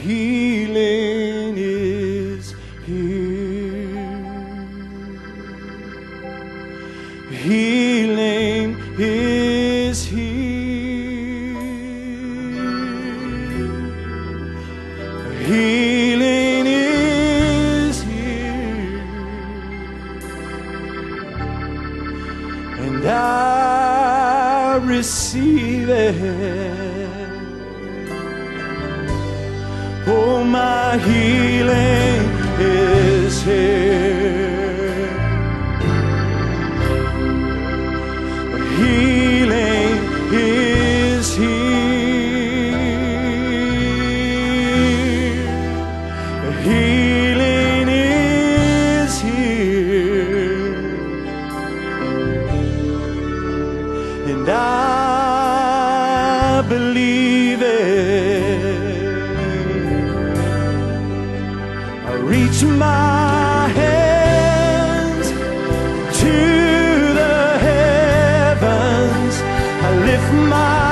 healing is here. Healing is here. Healing is here. And I receive it. Oh, my healing is here. Healing is here. Healing is here. And I believe it. Reach my hands to the heavens. I lift my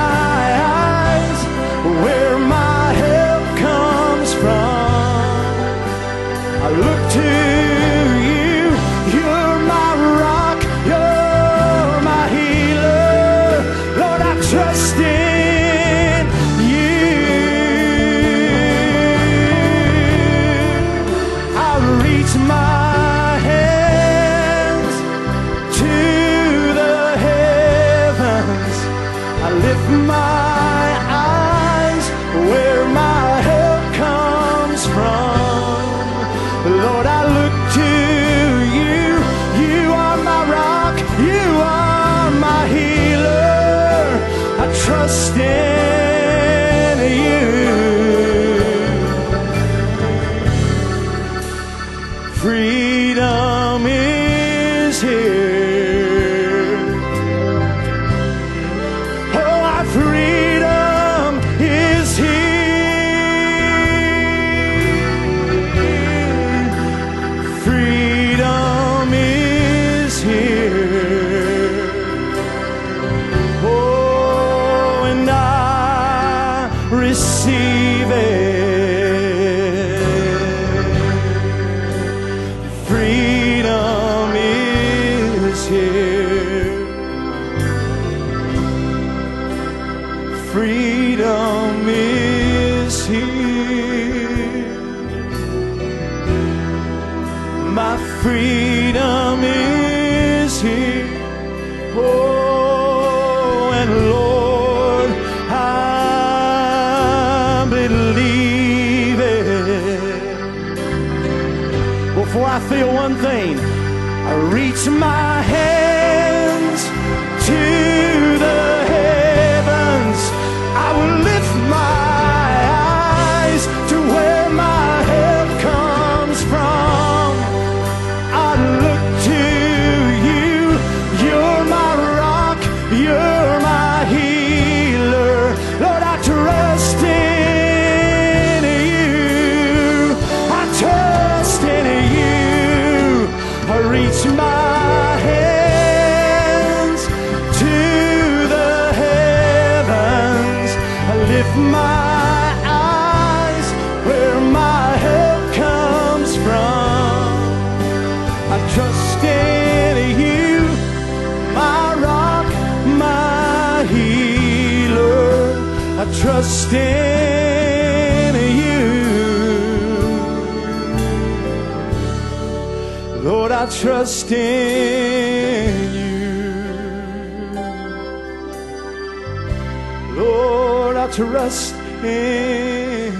here. Oh, and I receive it. Freedom is here. Freedom is here. My freedom I feel one thing, I reach my hands my eyes where my help comes from. I trust in you, my rock, my healer. I trust in you. Lord, I trust in you. Trust in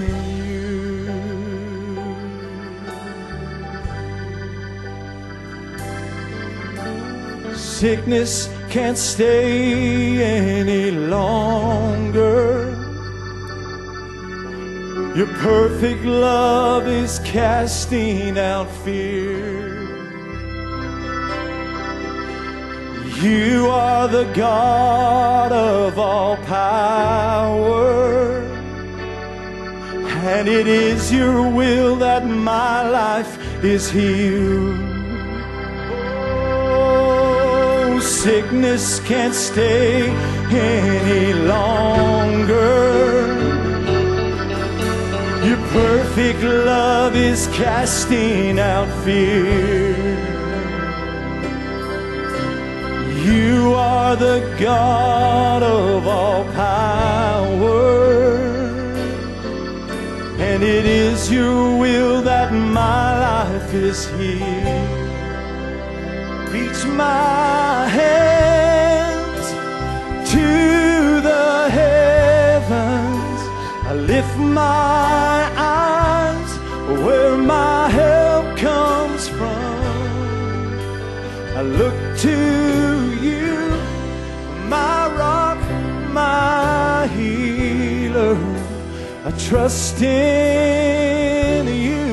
you. Sickness can't stay any longer. Your perfect love is casting out fear. You are the God of all power, and it is your will that my life is healed. Oh, sickness can't stay any longer. Your perfect love is casting out fear. You are the God of all power. And it is your will that my life is here. Reach my hands to the heavens. I lift my eyes where my help comes from. I look to I trust in you.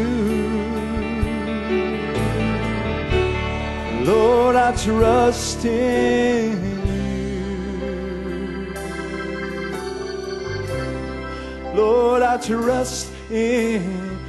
Lord, I trust in you. Lord, I trust in